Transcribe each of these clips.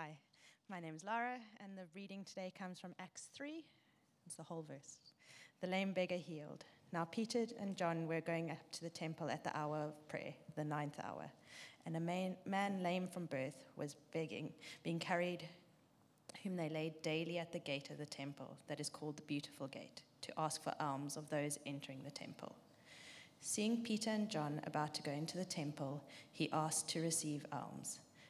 Hi, my name is Lara, and the reading today comes from Acts 3. It's the whole verse. The lame beggar healed. Now, Peter and John were going up to the temple at the hour of prayer, the ninth hour, and a man, man lame from birth was begging, being carried, whom they laid daily at the gate of the temple, that is called the Beautiful Gate, to ask for alms of those entering the temple. Seeing Peter and John about to go into the temple, he asked to receive alms.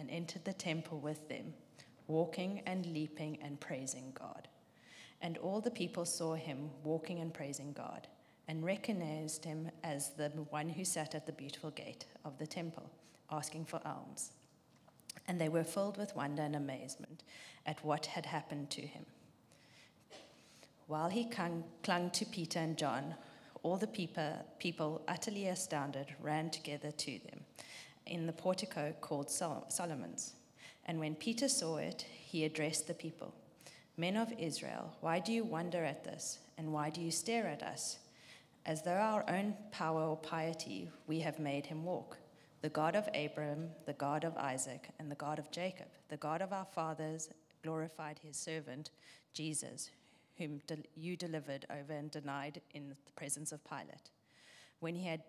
and entered the temple with them, walking and leaping and praising God. And all the people saw him walking and praising God, and recognized him as the one who sat at the beautiful gate of the temple, asking for alms. And they were filled with wonder and amazement at what had happened to him. While he clung, to Peter and John, all the people, people, utterly astounded, ran together to them in the portico called Sol- Solomon's. And when Peter saw it, he addressed the people Men of Israel, why do you wonder at this? And why do you stare at us? As though our own power or piety we have made him walk. The God of Abraham, the God of Isaac, and the God of Jacob, the God of our fathers, glorified his servant, Jesus, whom you delivered over and denied in the presence of Pilate. When he had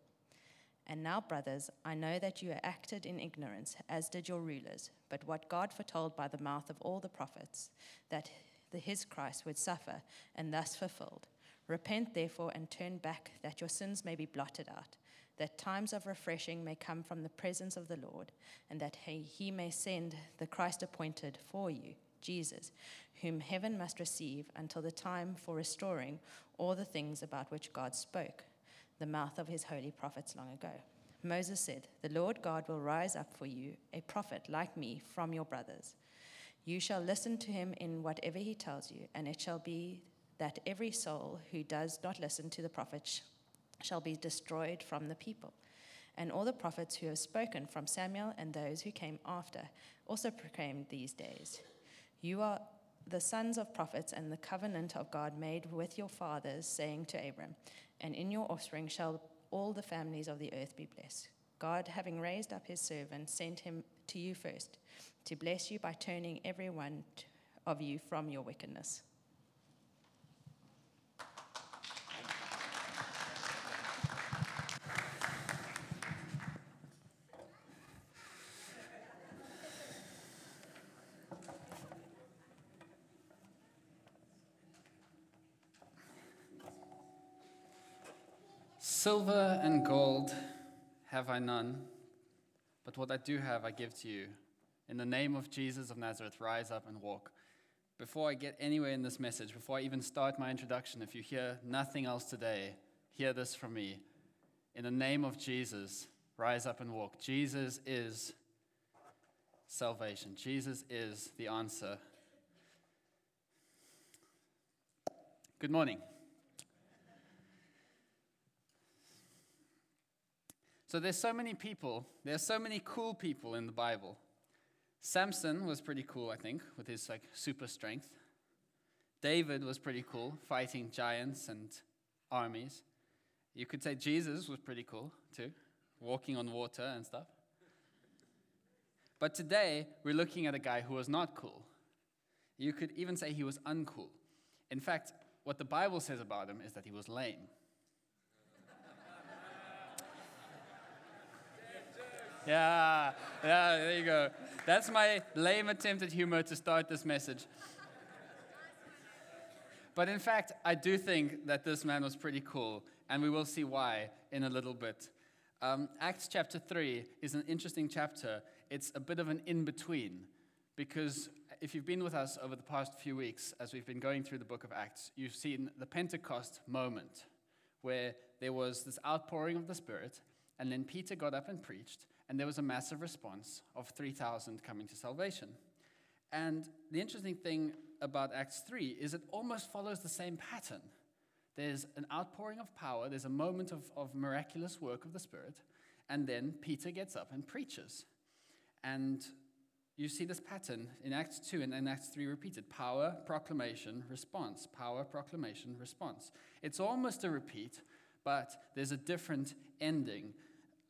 And now, brothers, I know that you acted in ignorance, as did your rulers. But what God foretold by the mouth of all the prophets, that the, his Christ would suffer, and thus fulfilled. Repent, therefore, and turn back, that your sins may be blotted out, that times of refreshing may come from the presence of the Lord, and that he, he may send the Christ appointed for you, Jesus, whom heaven must receive until the time for restoring all the things about which God spoke the mouth of his holy prophets long ago. Moses said, The Lord God will rise up for you a prophet like me from your brothers. You shall listen to him in whatever he tells you, and it shall be that every soul who does not listen to the prophet sh- shall be destroyed from the people. And all the prophets who have spoken from Samuel and those who came after also proclaimed these days. You are the sons of prophets and the covenant of God made with your fathers, saying to Abram, And in your offspring shall all the families of the earth be blessed. God, having raised up his servant, sent him to you first, to bless you by turning every one of you from your wickedness. Silver and gold have I none, but what I do have I give to you. In the name of Jesus of Nazareth, rise up and walk. Before I get anywhere in this message, before I even start my introduction, if you hear nothing else today, hear this from me. In the name of Jesus, rise up and walk. Jesus is salvation, Jesus is the answer. Good morning. So there's so many people, there's so many cool people in the Bible. Samson was pretty cool, I think, with his like super strength. David was pretty cool, fighting giants and armies. You could say Jesus was pretty cool too, walking on water and stuff. But today we're looking at a guy who was not cool. You could even say he was uncool. In fact, what the Bible says about him is that he was lame. Yeah, yeah, there you go. That's my lame attempt at humor to start this message. But in fact, I do think that this man was pretty cool, and we will see why in a little bit. Um, Acts chapter 3 is an interesting chapter. It's a bit of an in between, because if you've been with us over the past few weeks, as we've been going through the book of Acts, you've seen the Pentecost moment, where there was this outpouring of the Spirit, and then Peter got up and preached, and there was a massive response of 3,000 coming to salvation. And the interesting thing about Acts 3 is it almost follows the same pattern. There's an outpouring of power, there's a moment of, of miraculous work of the Spirit, and then Peter gets up and preaches. And you see this pattern in Acts 2 and in Acts 3 repeated power, proclamation, response, power, proclamation, response. It's almost a repeat, but there's a different ending.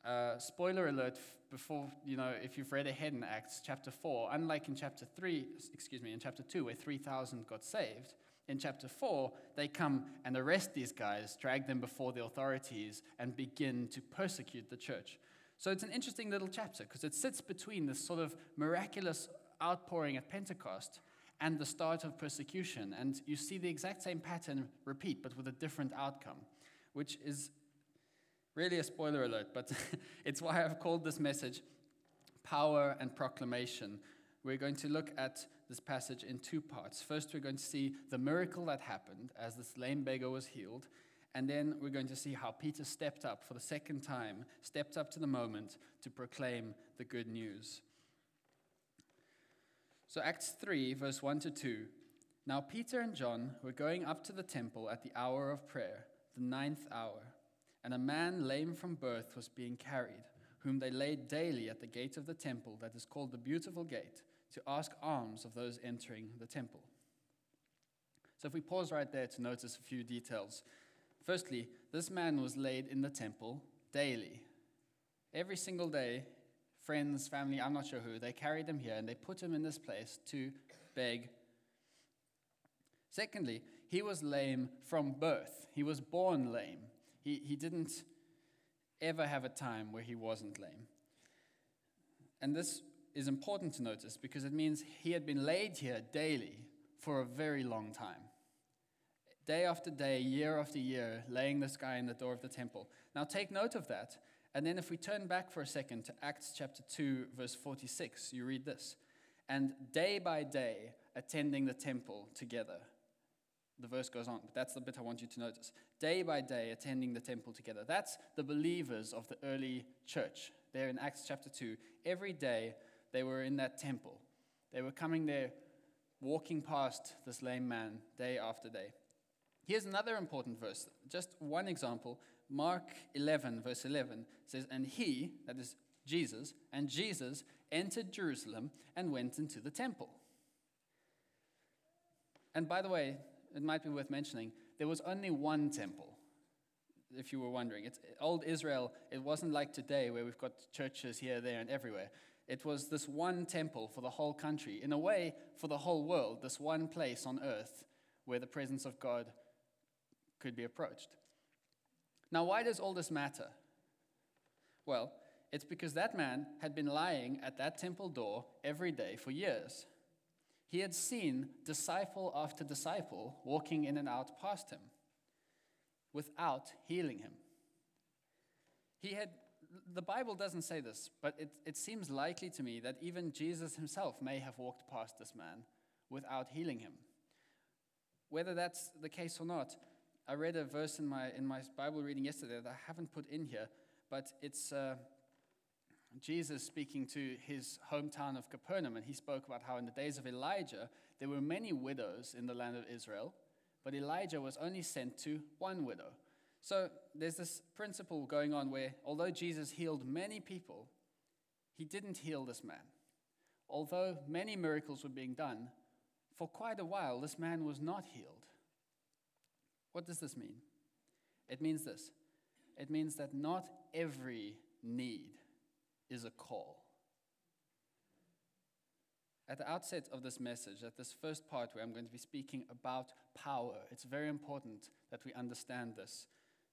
Uh, spoiler alert before, you know, if you've read ahead in Acts chapter 4, unlike in chapter 3, excuse me, in chapter 2, where 3,000 got saved, in chapter 4, they come and arrest these guys, drag them before the authorities, and begin to persecute the church. So it's an interesting little chapter because it sits between this sort of miraculous outpouring at Pentecost and the start of persecution. And you see the exact same pattern repeat, but with a different outcome, which is really a spoiler alert, but it's why I've called this message Power and Proclamation. We're going to look at this passage in two parts. First, we're going to see the miracle that happened as this lame beggar was healed. And then we're going to see how Peter stepped up for the second time, stepped up to the moment to proclaim the good news. So, Acts 3, verse 1 to 2. Now, Peter and John were going up to the temple at the hour of prayer, the ninth hour, and a man lame from birth was being carried, whom they laid daily at the gate of the temple that is called the Beautiful Gate, to ask alms of those entering the temple. So, if we pause right there to notice a few details. Firstly, this man was laid in the temple daily. Every single day, friends, family, I'm not sure who, they carried him here and they put him in this place to beg. Secondly, he was lame from birth. He was born lame. He, he didn't ever have a time where he wasn't lame. And this is important to notice because it means he had been laid here daily for a very long time day after day, year after year, laying this guy in the door of the temple. Now take note of that. And then if we turn back for a second to Acts chapter 2, verse 46, you read this. And day by day, attending the temple together. The verse goes on, but that's the bit I want you to notice. Day by day, attending the temple together. That's the believers of the early church. There in Acts chapter 2. Every day, they were in that temple. They were coming there, walking past this lame man day after day. Here's another important verse, just one example. Mark 11, verse 11 says, And he, that is Jesus, and Jesus entered Jerusalem and went into the temple. And by the way, it might be worth mentioning, there was only one temple, if you were wondering. It's old Israel, it wasn't like today where we've got churches here, there, and everywhere. It was this one temple for the whole country, in a way, for the whole world, this one place on earth where the presence of God could be approached. Now, why does all this matter? Well, it's because that man had been lying at that temple door every day for years. He had seen disciple after disciple walking in and out past him without healing him. He had, the Bible doesn't say this, but it, it seems likely to me that even Jesus himself may have walked past this man without healing him. Whether that's the case or not, I read a verse in my, in my Bible reading yesterday that I haven't put in here, but it's uh, Jesus speaking to his hometown of Capernaum, and he spoke about how in the days of Elijah, there were many widows in the land of Israel, but Elijah was only sent to one widow. So there's this principle going on where, although Jesus healed many people, he didn't heal this man. Although many miracles were being done, for quite a while, this man was not healed. What does this mean? It means this it means that not every need is a call. At the outset of this message, at this first part where I'm going to be speaking about power, it's very important that we understand this.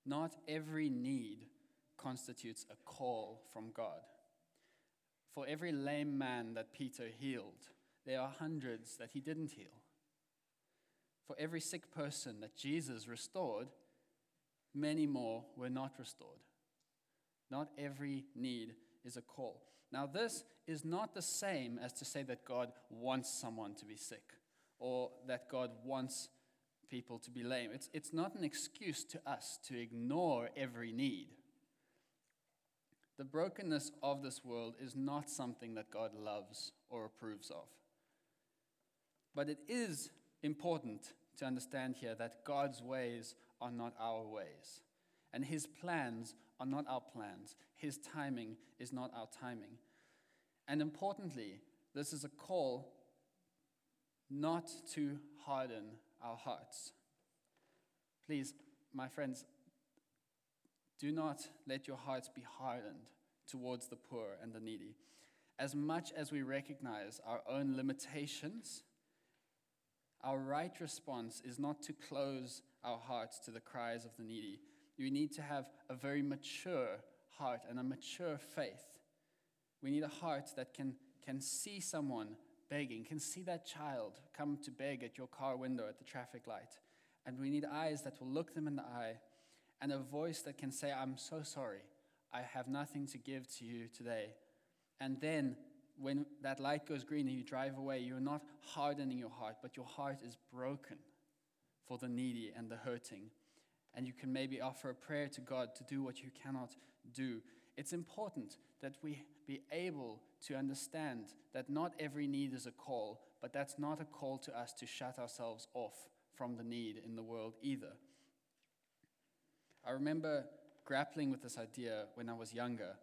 Not every need constitutes a call from God. For every lame man that Peter healed, there are hundreds that he didn't heal. For every sick person that Jesus restored, many more were not restored. Not every need is a call. Now, this is not the same as to say that God wants someone to be sick or that God wants people to be lame. It's, it's not an excuse to us to ignore every need. The brokenness of this world is not something that God loves or approves of. But it is important to understand here that God's ways are not our ways, and His plans are not our plans. His timing is not our timing. And importantly, this is a call not to harden our hearts. Please, my friends, do not let your hearts be hardened towards the poor and the needy. As much as we recognize our own limitations, our right response is not to close our hearts to the cries of the needy. We need to have a very mature heart and a mature faith. We need a heart that can, can see someone begging, can see that child come to beg at your car window at the traffic light. And we need eyes that will look them in the eye and a voice that can say, I'm so sorry. I have nothing to give to you today. And then when that light goes green and you drive away, you're not hardening your heart, but your heart is broken for the needy and the hurting. And you can maybe offer a prayer to God to do what you cannot do. It's important that we be able to understand that not every need is a call, but that's not a call to us to shut ourselves off from the need in the world either. I remember grappling with this idea when I was younger.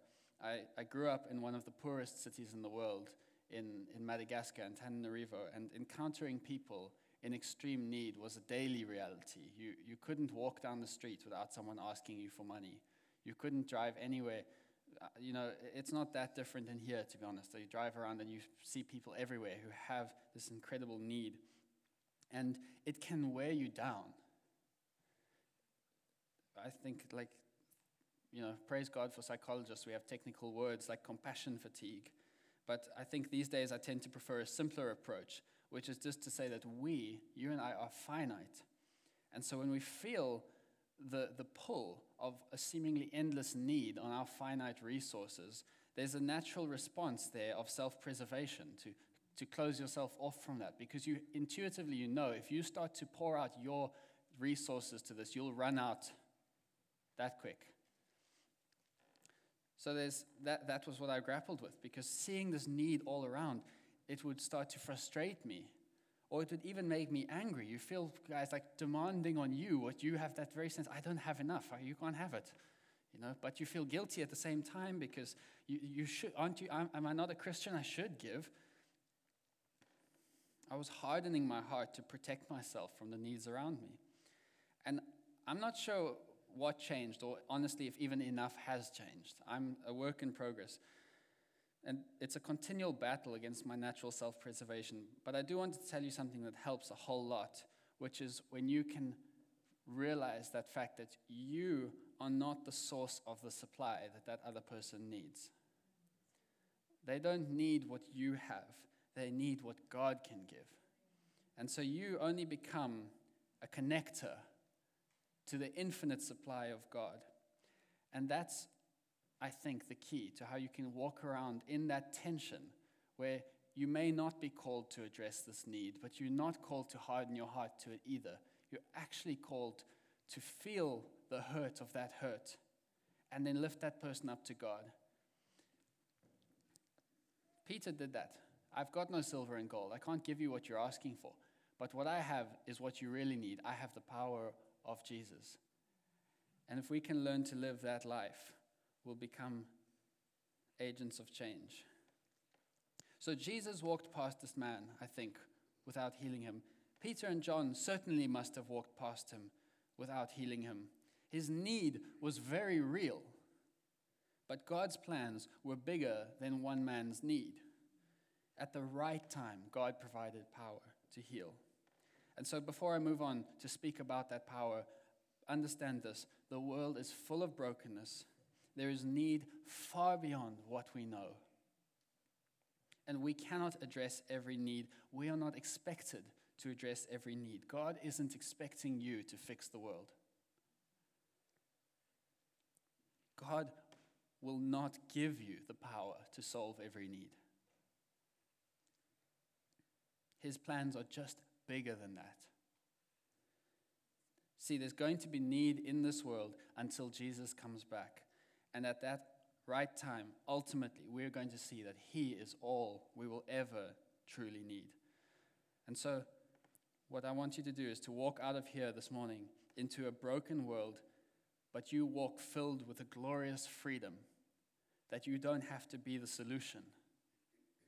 I, I grew up in one of the poorest cities in the world, in, in Madagascar, in Tananarivo, and encountering people in extreme need was a daily reality. You, you couldn't walk down the street without someone asking you for money. You couldn't drive anywhere. Uh, you know, it's not that different in here, to be honest. So you drive around and you see people everywhere who have this incredible need. And it can wear you down. I think, like, you know, praise God for psychologists. We have technical words like compassion fatigue. But I think these days I tend to prefer a simpler approach, which is just to say that we, you and I, are finite. And so when we feel the, the pull of a seemingly endless need on our finite resources, there's a natural response there of self preservation to, to close yourself off from that because you intuitively you know if you start to pour out your resources to this, you'll run out that quick. So there's, that, that was what I grappled with because seeing this need all around, it would start to frustrate me. Or it would even make me angry. You feel guys like demanding on you what you have that very sense, I don't have enough, uh, you can't have it. You know, but you feel guilty at the same time because you, you should, aren't you, am, am I not a Christian? I should give. I was hardening my heart to protect myself from the needs around me. And I'm not sure what changed, or honestly, if even enough has changed. I'm a work in progress. And it's a continual battle against my natural self preservation. But I do want to tell you something that helps a whole lot, which is when you can realize that fact that you are not the source of the supply that that other person needs. They don't need what you have, they need what God can give. And so you only become a connector to the infinite supply of God. And that's, I think, the key to how you can walk around in that tension where you may not be called to address this need, but you're not called to harden your heart to it either. You're actually called to feel the hurt of that hurt and then lift that person up to God. Peter did that. I've got no silver and gold. I can't give you what you're asking for. But what I have is what you really need. I have the power of Jesus. And if we can learn to live that life, we'll become agents of change. So Jesus walked past this man, I think, without healing him. Peter and John certainly must have walked past him without healing him. His need was very real, but God's plans were bigger than one man's need. At the right time, God provided power to heal. And so, before I move on to speak about that power, understand this the world is full of brokenness. There is need far beyond what we know. And we cannot address every need. We are not expected to address every need. God isn't expecting you to fix the world. God will not give you the power to solve every need. His plans are just bigger than that. See, there's going to be need in this world until Jesus comes back. And at that right time, ultimately, we're going to see that He is all we will ever truly need. And so, what I want you to do is to walk out of here this morning into a broken world, but you walk filled with a glorious freedom that you don't have to be the solution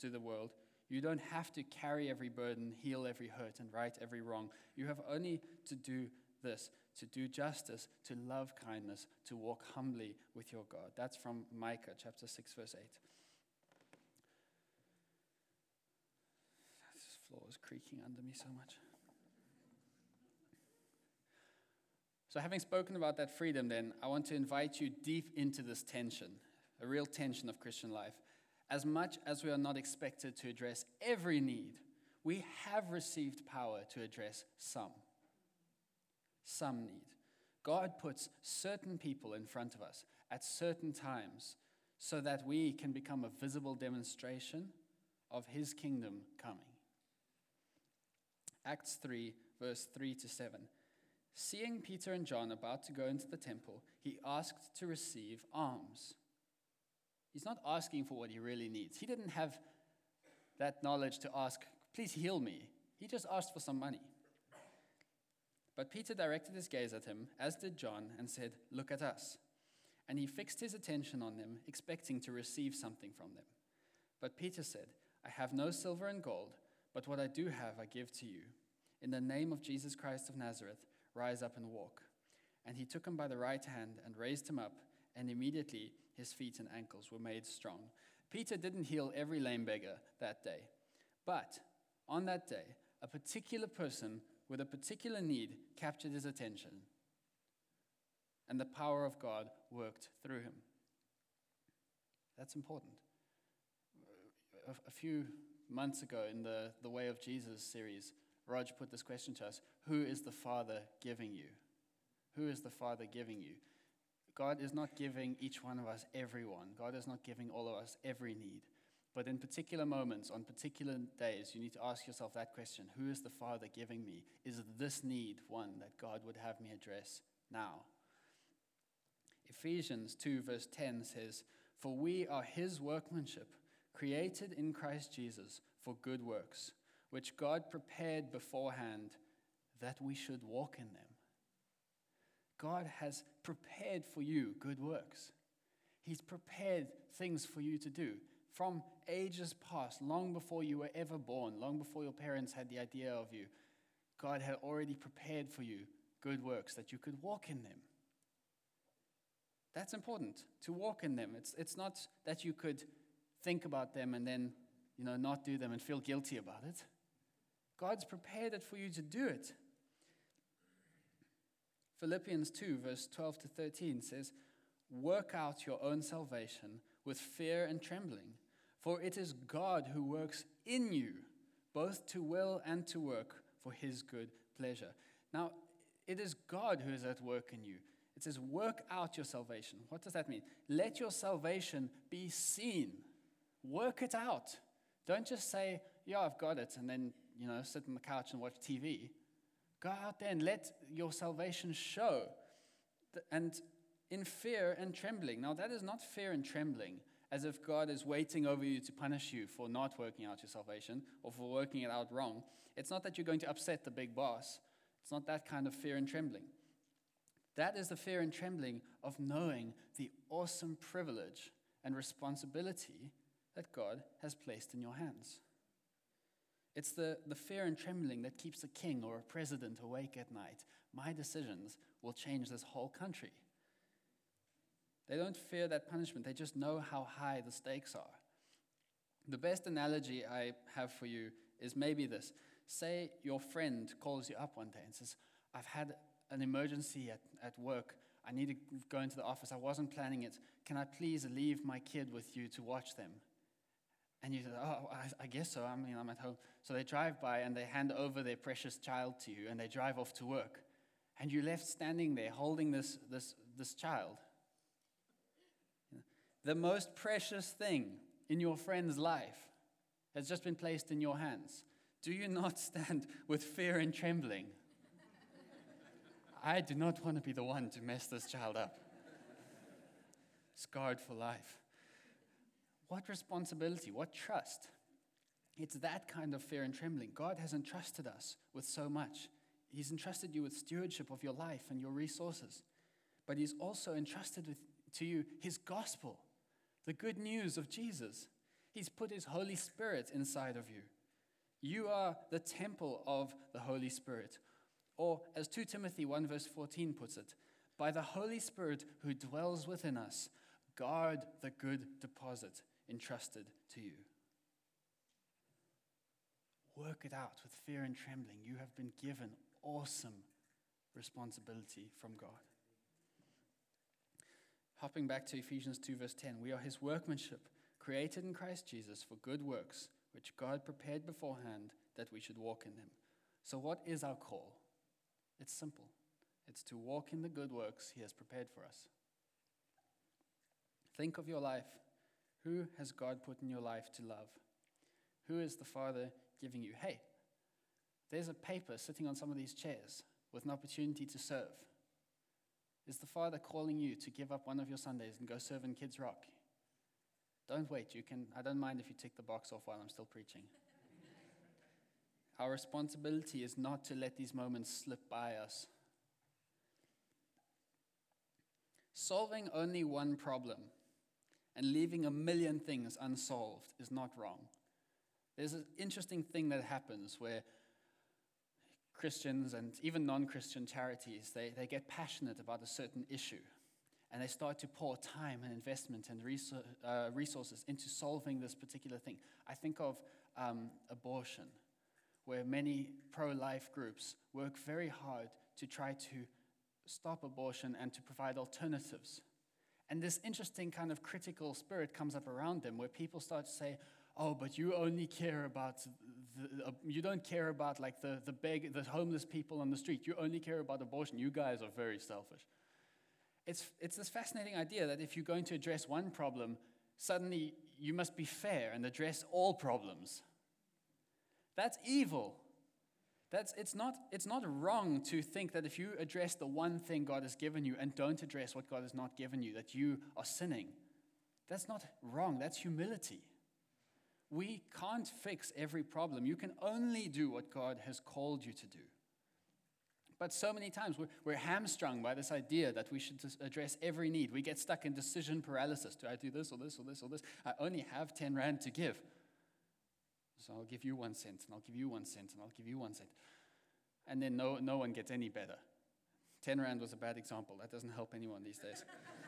to the world. You don't have to carry every burden, heal every hurt, and right every wrong. You have only to do this to do justice, to love kindness, to walk humbly with your God. That's from Micah chapter 6, verse 8. This floor is creaking under me so much. So, having spoken about that freedom, then, I want to invite you deep into this tension, a real tension of Christian life. As much as we are not expected to address every need, we have received power to address some some need. God puts certain people in front of us at certain times so that we can become a visible demonstration of his kingdom coming. Acts 3, verse 3 to 7. Seeing Peter and John about to go into the temple, he asked to receive alms. He's not asking for what he really needs. He didn't have that knowledge to ask, please heal me. He just asked for some money. But Peter directed his gaze at him, as did John, and said, Look at us. And he fixed his attention on them, expecting to receive something from them. But Peter said, I have no silver and gold, but what I do have I give to you. In the name of Jesus Christ of Nazareth, rise up and walk. And he took him by the right hand and raised him up, and immediately his feet and ankles were made strong. Peter didn't heal every lame beggar that day, but on that day, a particular person with a particular need captured his attention, and the power of God worked through him. That's important. A, a few months ago in the, the Way of Jesus series, Raj put this question to us Who is the Father giving you? Who is the Father giving you? God is not giving each one of us everyone. God is not giving all of us every need. But in particular moments, on particular days, you need to ask yourself that question Who is the Father giving me? Is this need one that God would have me address now? Ephesians 2, verse 10 says, For we are his workmanship, created in Christ Jesus for good works, which God prepared beforehand that we should walk in them. God has prepared for you good works. He's prepared things for you to do from ages past, long before you were ever born, long before your parents had the idea of you, God had already prepared for you good works that you could walk in them. That's important to walk in them. It's, it's not that you could think about them and then, you know, not do them and feel guilty about it. God's prepared it for you to do it. Philippians 2, verse 12 to 13 says, Work out your own salvation with fear and trembling. For it is God who works in you, both to will and to work for his good pleasure. Now, it is God who is at work in you. It says, work out your salvation. What does that mean? Let your salvation be seen. Work it out. Don't just say, yeah, I've got it, and then, you know, sit on the couch and watch TV. Go out there and let your salvation show. And in fear and trembling. Now, that is not fear and trembling as if God is waiting over you to punish you for not working out your salvation or for working it out wrong. It's not that you're going to upset the big boss. It's not that kind of fear and trembling. That is the fear and trembling of knowing the awesome privilege and responsibility that God has placed in your hands. It's the, the fear and trembling that keeps a king or a president awake at night. My decisions will change this whole country. They don't fear that punishment, they just know how high the stakes are. The best analogy I have for you is maybe this. Say your friend calls you up one day and says, I've had an emergency at, at work. I need to go into the office. I wasn't planning it. Can I please leave my kid with you to watch them? And you say, Oh, I, I guess so. I mean, I'm at home. So they drive by and they hand over their precious child to you and they drive off to work. And you're left standing there holding this, this, this child. The most precious thing in your friend's life has just been placed in your hands. Do you not stand with fear and trembling? I do not want to be the one to mess this child up. Scarred for life. What responsibility, what trust. It's that kind of fear and trembling. God has entrusted us with so much. He's entrusted you with stewardship of your life and your resources. But He's also entrusted with, to you His gospel, the good news of Jesus. He's put His Holy Spirit inside of you. You are the temple of the Holy Spirit. Or, as 2 Timothy 1 verse 14 puts it, by the Holy Spirit who dwells within us, guard the good deposit entrusted to you. Work it out with fear and trembling. You have been given awesome responsibility from God. Hopping back to Ephesians 2, verse 10, we are his workmanship, created in Christ Jesus for good works, which God prepared beforehand that we should walk in them. So, what is our call? It's simple it's to walk in the good works he has prepared for us. Think of your life. Who has God put in your life to love? Who is the Father giving you? Hey, there's a paper sitting on some of these chairs with an opportunity to serve. Is the Father calling you to give up one of your Sundays and go serve in Kids Rock? Don't wait. You can, I don't mind if you tick the box off while I'm still preaching. Our responsibility is not to let these moments slip by us. Solving only one problem and leaving a million things unsolved is not wrong. There's an interesting thing that happens where Christians and even non Christian charities, they, they get passionate about a certain issue and they start to pour time and investment and uh, resources into solving this particular thing. I think of um, abortion, where many pro life groups work very hard to try to stop abortion and to provide alternatives. And this interesting kind of critical spirit comes up around them where people start to say, oh, but you only care about, the, uh, you don't care about like the, the, beg, the homeless people on the street. You only care about abortion. You guys are very selfish. It's, it's this fascinating idea that if you're going to address one problem, suddenly you must be fair and address all problems. That's evil. That's, it's, not, it's not wrong to think that if you address the one thing God has given you and don't address what God has not given you, that you are sinning. That's not wrong. That's humility. We can't fix every problem. You can only do what God has called you to do. But so many times we're, we're, hamstrung by this idea that we should address every need. We get stuck in decision paralysis. Do I do this or this or this or this? I only have 10 Rand to give. So I'll give you one cent, and I'll give you one cent, and I'll give you one cent. And then no, no one gets any better. 10 Rand was a bad example. That doesn't help anyone these days.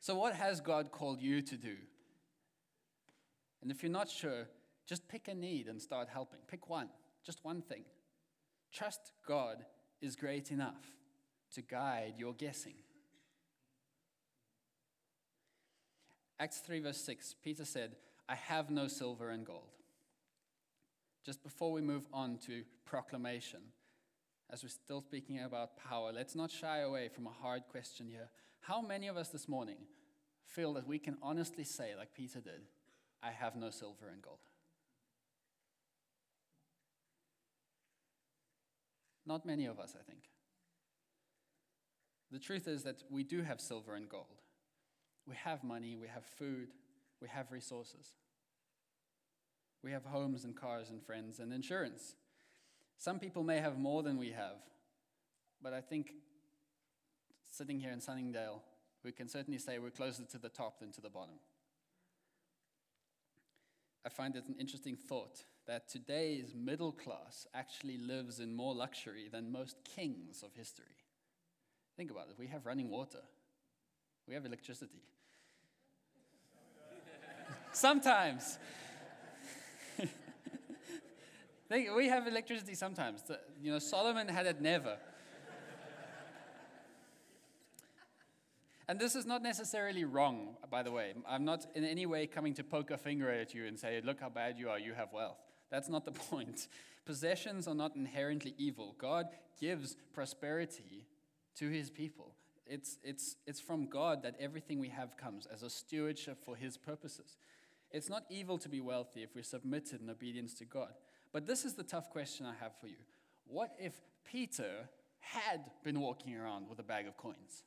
so, what has God called you to do? And if you're not sure, just pick a need and start helping. Pick one, just one thing. Trust God is great enough to guide your guessing. Acts 3, verse 6, Peter said, I have no silver and gold. Just before we move on to proclamation, as we're still speaking about power, let's not shy away from a hard question here. How many of us this morning feel that we can honestly say, like Peter did, I have no silver and gold? Not many of us, I think. The truth is that we do have silver and gold. We have money, we have food, we have resources. We have homes and cars and friends and insurance. Some people may have more than we have, but I think sitting here in Sunningdale, we can certainly say we're closer to the top than to the bottom. I find it an interesting thought that today's middle class actually lives in more luxury than most kings of history. Think about it. We have running water, we have electricity. sometimes. we have electricity sometimes. You know, Solomon had it never. And this is not necessarily wrong, by the way. I'm not in any way coming to poke a finger at you and say, look how bad you are, you have wealth. That's not the point. Possessions are not inherently evil. God gives prosperity to his people. It's, it's, it's from God that everything we have comes as a stewardship for his purposes. It's not evil to be wealthy if we're submitted in obedience to God. But this is the tough question I have for you. What if Peter had been walking around with a bag of coins?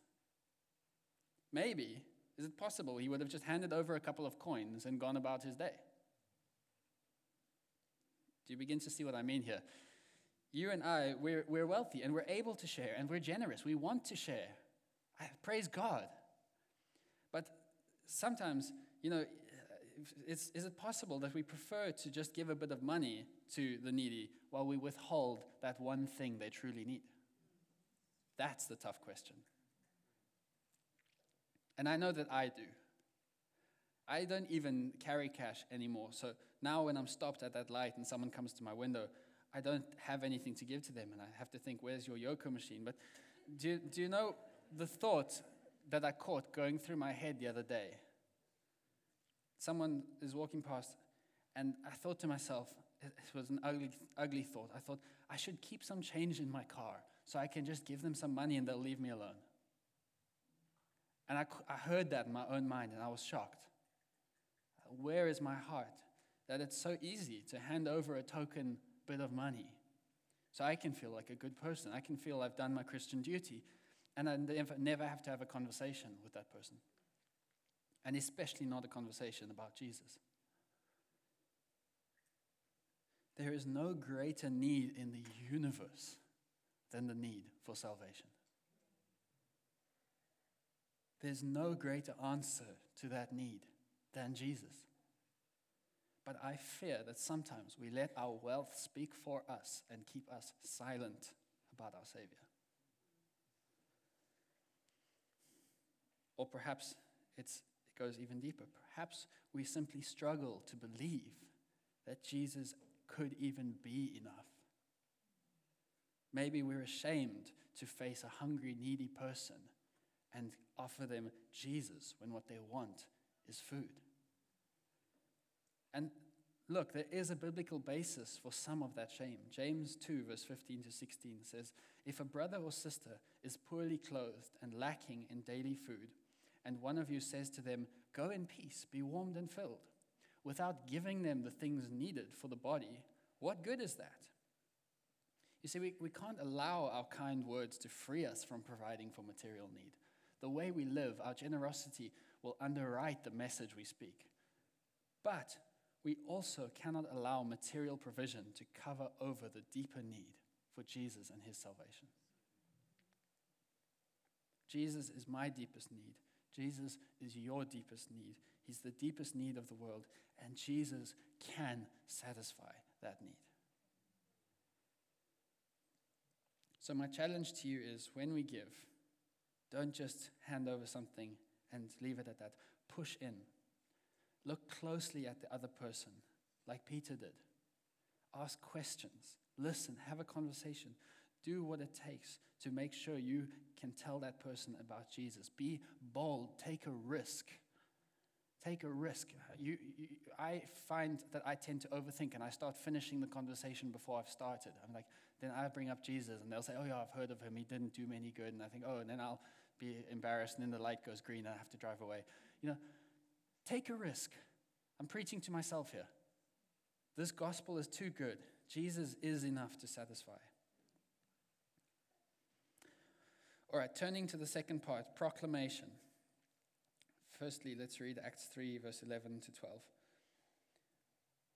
Maybe, is it possible he would have just handed over a couple of coins and gone about his day? Do you begin to see what I mean here? You and I, we're, we're wealthy and we're able to share and we're generous. We want to share. I, praise God. But sometimes, you know, is, is it possible that we prefer to just give a bit of money to the needy while we withhold that one thing they truly need? That's the tough question. And I know that I do. I don't even carry cash anymore. So now, when I'm stopped at that light and someone comes to my window, I don't have anything to give to them. And I have to think, where's your Yoco machine? But do, do you know the thought that I caught going through my head the other day? Someone is walking past, and I thought to myself, it was an ugly, ugly thought. I thought, I should keep some change in my car so I can just give them some money and they'll leave me alone. And I, I heard that in my own mind and I was shocked. Where is my heart? That it's so easy to hand over a token bit of money so I can feel like a good person. I can feel I've done my Christian duty and I never, never have to have a conversation with that person. And especially not a conversation about Jesus. There is no greater need in the universe than the need for salvation. There's no greater answer to that need than Jesus. But I fear that sometimes we let our wealth speak for us and keep us silent about our Savior. Or perhaps it goes even deeper. Perhaps we simply struggle to believe that Jesus could even be enough. Maybe we're ashamed to face a hungry, needy person and offer them Jesus when what they want is food. And look, there is a biblical basis for some of that shame. James 2, verse 15 to 16 says If a brother or sister is poorly clothed and lacking in daily food, and one of you says to them, Go in peace, be warmed and filled, without giving them the things needed for the body, what good is that? You see, we, we can't allow our kind words to free us from providing for material need the way we live, our generosity will underwrite the message we speak. But we also cannot allow material provision to cover over the deeper need for Jesus and his salvation. Jesus is my deepest need. Jesus is your deepest need. He's the deepest need of the world, and Jesus can satisfy that need. So, my challenge to you is when we give, don't just hand over something and leave it at that. Push in. Look closely at the other person, like Peter did. Ask questions. Listen. Have a conversation. Do what it takes to make sure you can tell that person about Jesus. Be bold. Take a risk. Take a risk. You, you, I find that I tend to overthink and I start finishing the conversation before I've started. I'm like, then I bring up Jesus and they'll say, oh, yeah, I've heard of him. He didn't do me any good. And I think, oh, and then I'll be embarrassed, and then the light goes green, and I have to drive away. You know, take a risk. I'm preaching to myself here. This gospel is too good. Jesus is enough to satisfy. All right, turning to the second part proclamation. Firstly, let's read Acts 3, verse 11 to 12.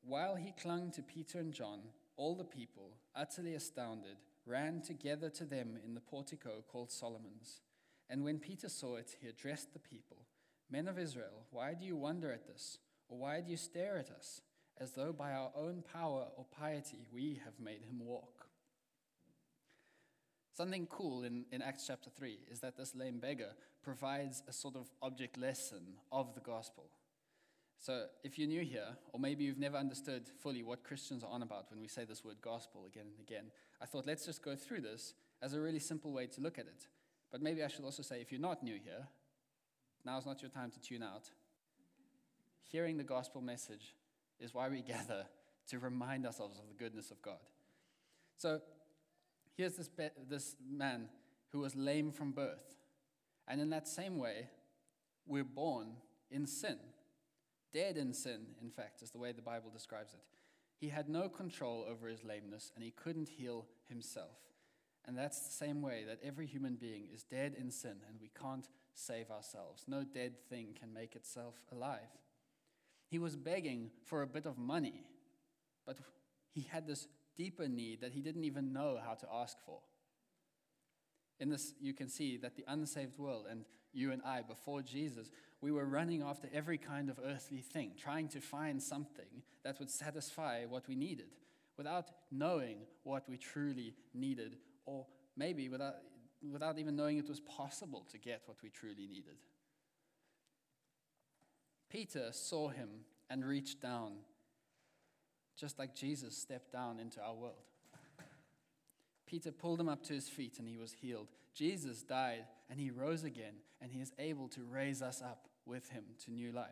While he clung to Peter and John, all the people, utterly astounded, ran together to them in the portico called Solomon's. And when Peter saw it, he addressed the people Men of Israel, why do you wonder at this? Or why do you stare at us, as though by our own power or piety we have made him walk? Something cool in, in Acts chapter 3 is that this lame beggar provides a sort of object lesson of the gospel. So, if you're new here, or maybe you've never understood fully what Christians are on about when we say this word gospel again and again, I thought let's just go through this as a really simple way to look at it. But maybe I should also say if you're not new here, now's not your time to tune out. Hearing the gospel message is why we gather to remind ourselves of the goodness of God. So here's this, be- this man who was lame from birth. And in that same way, we're born in sin. Dead in sin, in fact, is the way the Bible describes it. He had no control over his lameness and he couldn't heal himself. And that's the same way that every human being is dead in sin and we can't save ourselves. No dead thing can make itself alive. He was begging for a bit of money, but he had this deeper need that he didn't even know how to ask for. In this, you can see that the unsaved world and you and I, before Jesus, we were running after every kind of earthly thing, trying to find something that would satisfy what we needed without knowing what we truly needed, or maybe without, without even knowing it was possible to get what we truly needed. Peter saw him and reached down, just like Jesus stepped down into our world. Peter pulled him up to his feet and he was healed. Jesus died and he rose again, and he is able to raise us up with him to new life.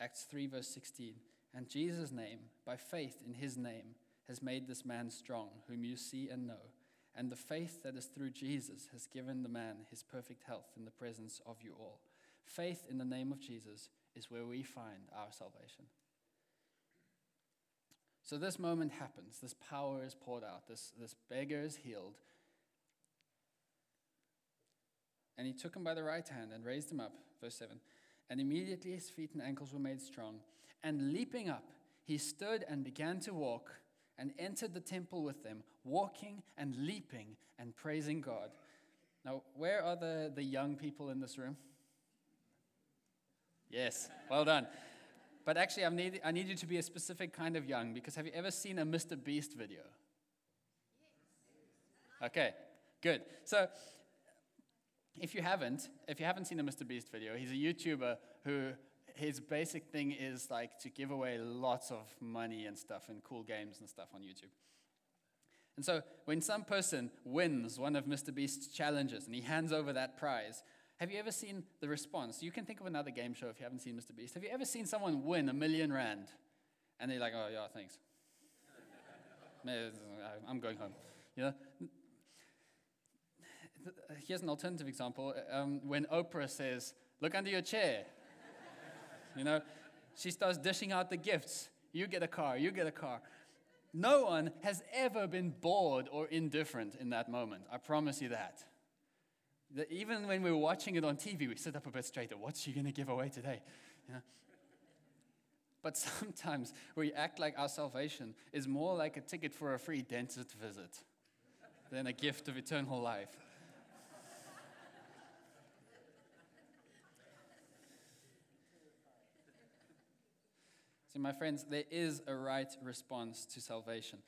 Acts 3, verse 16. And Jesus' name, by faith in his name, has made this man strong, whom you see and know. And the faith that is through Jesus has given the man his perfect health in the presence of you all. Faith in the name of Jesus is where we find our salvation. So this moment happens. This power is poured out. This, this beggar is healed. And he took him by the right hand and raised him up. Verse 7. And immediately his feet and ankles were made strong. And leaping up, he stood and began to walk and entered the temple with them, walking and leaping and praising God. Now, where are the, the young people in this room? Yes, well done. But actually, I need, I need you to be a specific kind of young because have you ever seen a Mr. Beast video? Okay, good. So, if you haven't, if you haven't seen a Mr. Beast video, he's a YouTuber who his basic thing is like to give away lots of money and stuff and cool games and stuff on YouTube. And so when some person wins one of Mr. Beast's challenges and he hands over that prize, have you ever seen the response? You can think of another game show if you haven't seen Mr. Beast. Have you ever seen someone win a million rand? And they're like, oh, yeah, thanks. I'm going home. You know? Here's an alternative example. Um, when Oprah says, look under your chair, you know, she starts dishing out the gifts. You get a car, you get a car. No one has ever been bored or indifferent in that moment. I promise you that. that even when we're watching it on TV, we sit up a bit straighter. What's she going to give away today? You know? But sometimes we act like our salvation is more like a ticket for a free dentist visit than a gift of eternal life. So, my friends, there is a right response to salvation.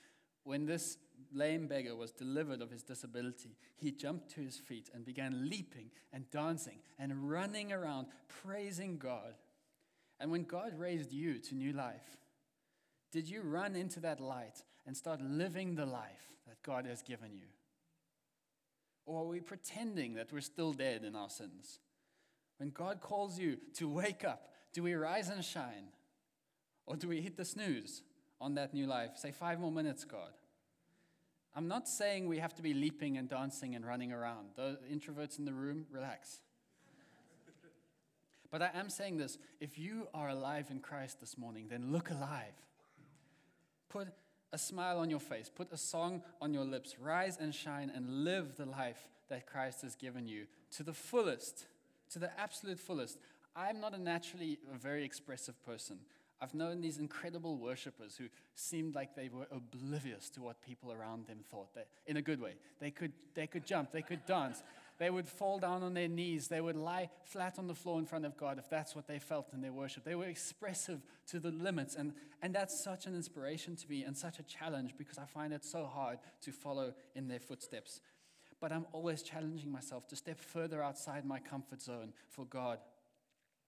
When this lame beggar was delivered of his disability, he jumped to his feet and began leaping and dancing and running around, praising God. And when God raised you to new life, did you run into that light and start living the life that God has given you? Or are we pretending that we're still dead in our sins? When God calls you to wake up, do we rise and shine? Or do we hit the snooze on that new life? Say, five more minutes, God. I'm not saying we have to be leaping and dancing and running around. Those introverts in the room, relax. but I am saying this if you are alive in Christ this morning, then look alive. Put a smile on your face, put a song on your lips, rise and shine and live the life that Christ has given you to the fullest, to the absolute fullest. I'm not a naturally very expressive person. I've known these incredible worshippers who seemed like they were oblivious to what people around them thought, that, in a good way. They could, they could jump, they could dance, they would fall down on their knees, they would lie flat on the floor in front of God if that's what they felt in their worship. They were expressive to the limits, and, and that's such an inspiration to me and such a challenge because I find it so hard to follow in their footsteps. But I'm always challenging myself to step further outside my comfort zone for God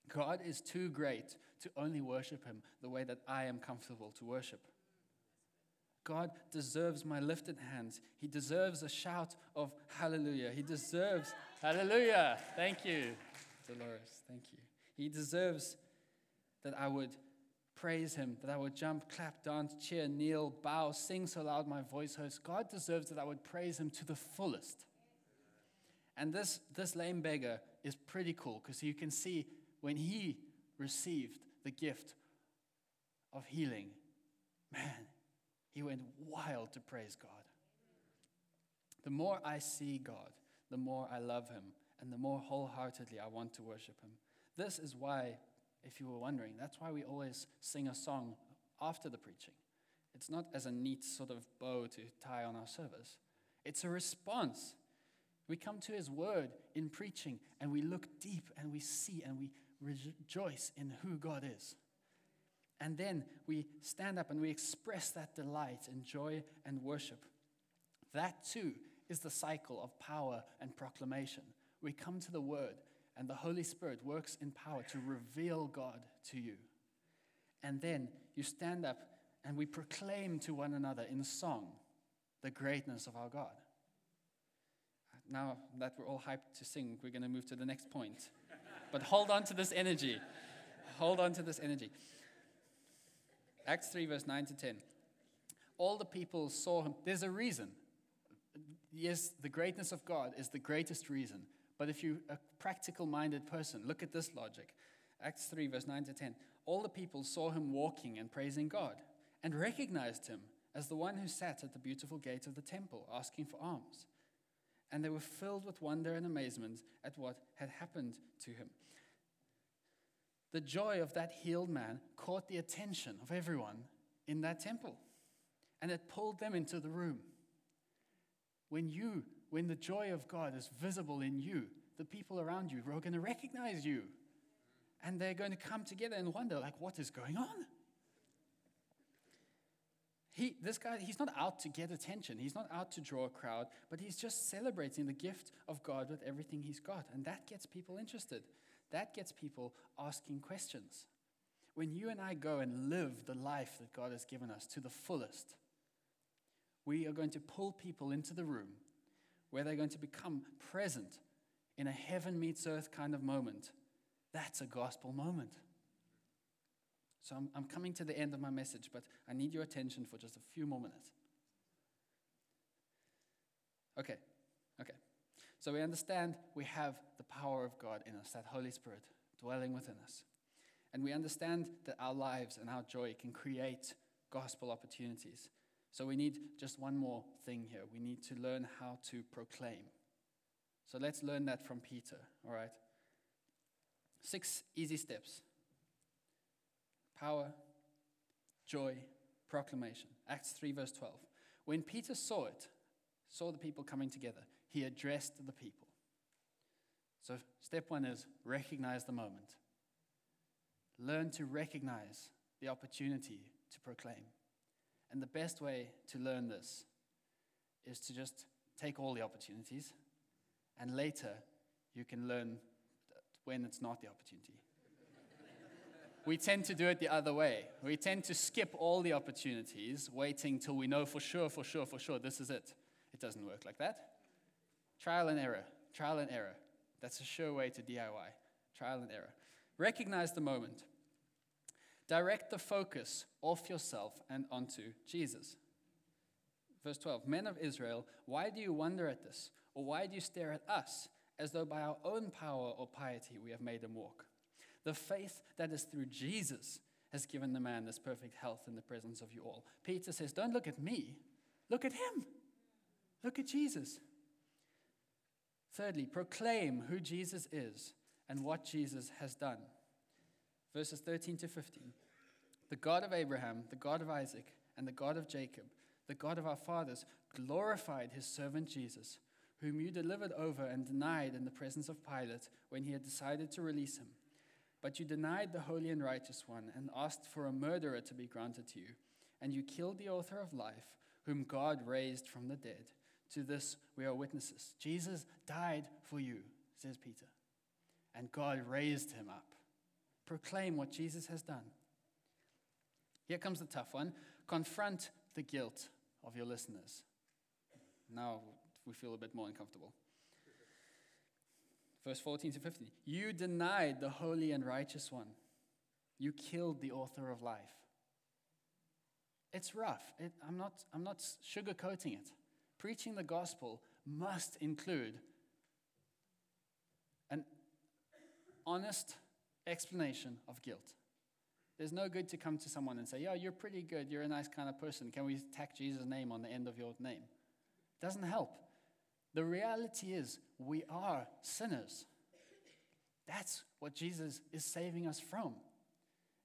God is too great to only worship Him the way that I am comfortable to worship. God deserves my lifted hands. He deserves a shout of hallelujah. He deserves Hallelujah. Thank you, Dolores. Thank you. He deserves that I would praise him, that I would jump, clap, dance, cheer, kneel, bow, sing so loud my voice hurts. God deserves that I would praise him to the fullest. And this, this lame beggar is pretty cool because you can see when he received the gift of healing, man, he went wild to praise God. The more I see God, the more I love him, and the more wholeheartedly I want to worship him. This is why, if you were wondering, that's why we always sing a song after the preaching. It's not as a neat sort of bow to tie on our service, it's a response. We come to his word in preaching and we look deep and we see and we rejoice in who God is. And then we stand up and we express that delight and joy and worship. That too is the cycle of power and proclamation. We come to the word and the Holy Spirit works in power to reveal God to you. And then you stand up and we proclaim to one another in song the greatness of our God. Now that we're all hyped to sing, we're going to move to the next point. But hold on to this energy. Hold on to this energy. Acts 3, verse 9 to 10. All the people saw him. There's a reason. Yes, the greatness of God is the greatest reason. But if you're a practical minded person, look at this logic. Acts 3, verse 9 to 10. All the people saw him walking and praising God and recognized him as the one who sat at the beautiful gate of the temple asking for alms. And they were filled with wonder and amazement at what had happened to him. The joy of that healed man caught the attention of everyone in that temple, and it pulled them into the room. When you, when the joy of God is visible in you, the people around you are going to recognize you. And they're going to come together and wonder, like, what is going on? He, this guy, he's not out to get attention. He's not out to draw a crowd, but he's just celebrating the gift of God with everything he's got. And that gets people interested. That gets people asking questions. When you and I go and live the life that God has given us to the fullest, we are going to pull people into the room where they're going to become present in a heaven meets earth kind of moment. That's a gospel moment. So I'm, I'm coming to the end of my message, but I need your attention for just a few more minutes. Okay, okay. So we understand we have the power of God in us, that Holy Spirit dwelling within us. And we understand that our lives and our joy can create gospel opportunities. So we need just one more thing here. We need to learn how to proclaim. So let's learn that from Peter, all right? Six easy steps power, joy, proclamation. Acts 3, verse 12. When Peter saw it, saw the people coming together, he addressed the people. So, step one is recognize the moment. Learn to recognize the opportunity to proclaim. And the best way to learn this is to just take all the opportunities, and later you can learn when it's not the opportunity we tend to do it the other way. We tend to skip all the opportunities, waiting till we know for sure, for sure, for sure, this is it. It doesn't work like that. Trial and error, trial and error. That's a sure way to DIY. Trial and error. Recognize the moment. Direct the focus off yourself and onto Jesus. Verse 12 Men of Israel, why do you wonder at this? Or why do you stare at us as though by our own power or piety we have made them walk? The faith that is through Jesus has given the man this perfect health in the presence of you all. Peter says, Don't look at me, look at him. Look at Jesus. Thirdly, proclaim who Jesus is and what Jesus has done. Verses 13 to 15. The God of Abraham, the God of Isaac, and the God of Jacob, the God of our fathers, glorified his servant Jesus, whom you delivered over and denied in the presence of Pilate when he had decided to release him. But you denied the holy and righteous one and asked for a murderer to be granted to you. And you killed the author of life, whom God raised from the dead. To this we are witnesses. Jesus died for you, says Peter, and God raised him up. Proclaim what Jesus has done. Here comes the tough one confront the guilt of your listeners. Now we feel a bit more uncomfortable. Verse 14 to 15. You denied the holy and righteous one. You killed the author of life. It's rough. It, I'm, not, I'm not sugarcoating it. Preaching the gospel must include an honest explanation of guilt. There's no good to come to someone and say, Yeah, you're pretty good. You're a nice kind of person. Can we tack Jesus' name on the end of your name? It doesn't help. The reality is, we are sinners. That's what Jesus is saving us from.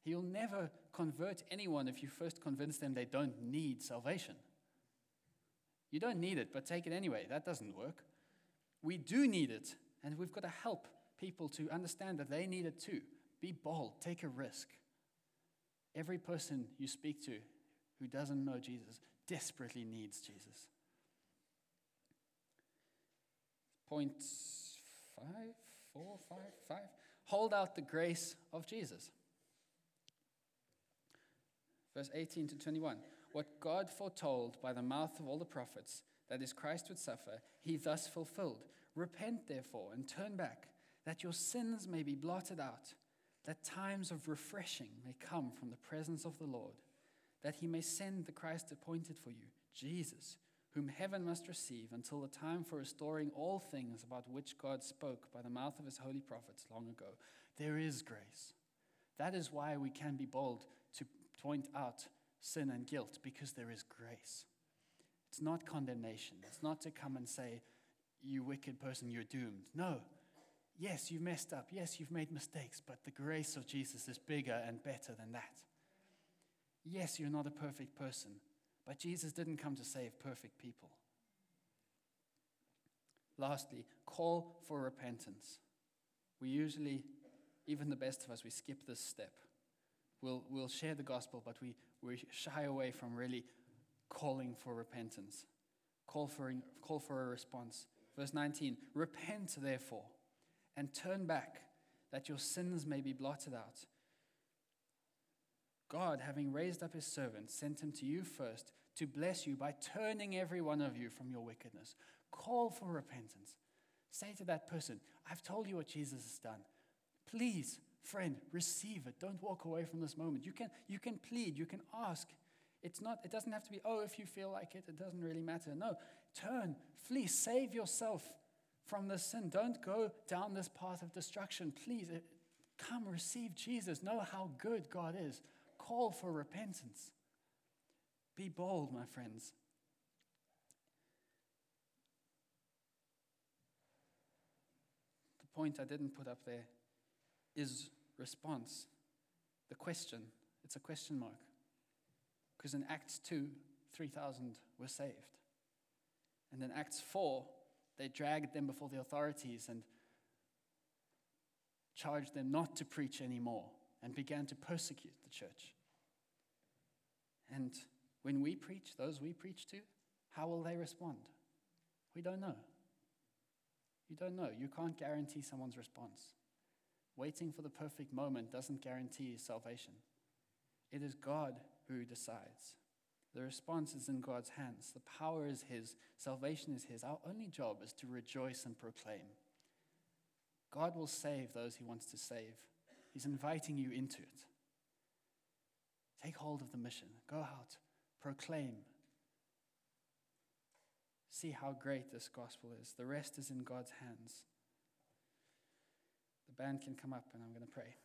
He'll never convert anyone if you first convince them they don't need salvation. You don't need it, but take it anyway. That doesn't work. We do need it, and we've got to help people to understand that they need it too. Be bold, take a risk. Every person you speak to who doesn't know Jesus desperately needs Jesus. Point five, four, five, five. Hold out the grace of Jesus. Verse 18 to 21. What God foretold by the mouth of all the prophets, that is, Christ would suffer, he thus fulfilled. Repent, therefore, and turn back, that your sins may be blotted out, that times of refreshing may come from the presence of the Lord, that he may send the Christ appointed for you, Jesus, whom heaven must receive until the time for restoring all things about which God spoke by the mouth of his holy prophets long ago. There is grace. That is why we can be bold to point out sin and guilt, because there is grace. It's not condemnation. It's not to come and say, you wicked person, you're doomed. No. Yes, you've messed up. Yes, you've made mistakes, but the grace of Jesus is bigger and better than that. Yes, you're not a perfect person, but Jesus didn't come to save perfect people. Lastly, call for repentance. We usually, even the best of us, we skip this step. We'll, we'll share the gospel, but we, we shy away from really calling for repentance. Call for, call for a response. Verse 19 Repent, therefore, and turn back, that your sins may be blotted out. God, having raised up his servant, sent him to you first to bless you by turning every one of you from your wickedness. Call for repentance. Say to that person, I've told you what Jesus has done. Please, friend, receive it. Don't walk away from this moment. You can, you can plead, you can ask. It's not, it doesn't have to be, oh, if you feel like it, it doesn't really matter. No, turn, flee, save yourself from this sin. Don't go down this path of destruction. Please, uh, come receive Jesus. Know how good God is. Call for repentance. Be bold, my friends. The point I didn't put up there is response. The question, it's a question mark. Because in Acts 2, 3,000 were saved. And in Acts 4, they dragged them before the authorities and charged them not to preach anymore and began to persecute the church. And when we preach, those we preach to, how will they respond? We don't know. You don't know. You can't guarantee someone's response. Waiting for the perfect moment doesn't guarantee salvation. It is God who decides. The response is in God's hands. The power is His. Salvation is His. Our only job is to rejoice and proclaim. God will save those He wants to save. He's inviting you into it. Take hold of the mission. Go out, proclaim. See how great this gospel is. The rest is in God's hands. The band can come up and I'm going to pray.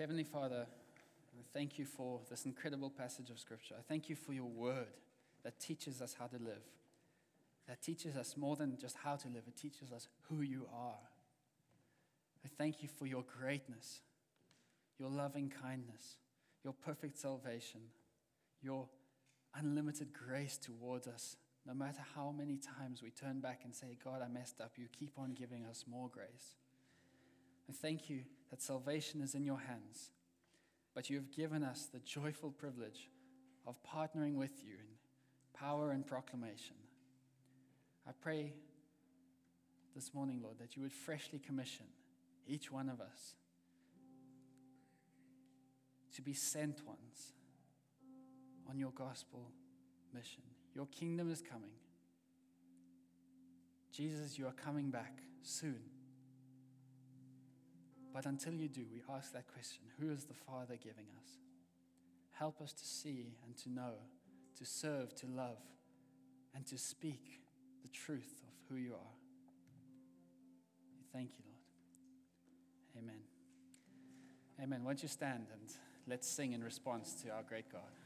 Heavenly Father, I thank you for this incredible passage of Scripture. I thank you for your word that teaches us how to live, that teaches us more than just how to live, it teaches us who you are. I thank you for your greatness, your loving kindness, your perfect salvation, your unlimited grace towards us. No matter how many times we turn back and say, God, I messed up, you keep on giving us more grace. I thank you that salvation is in your hands, but you have given us the joyful privilege of partnering with you in power and proclamation. I pray this morning, Lord, that you would freshly commission each one of us to be sent ones on your gospel mission. Your kingdom is coming. Jesus, you are coming back soon. But until you do, we ask that question Who is the Father giving us? Help us to see and to know, to serve, to love, and to speak the truth of who you are. Thank you, Lord. Amen. Amen. Won't you stand and let's sing in response to our great God?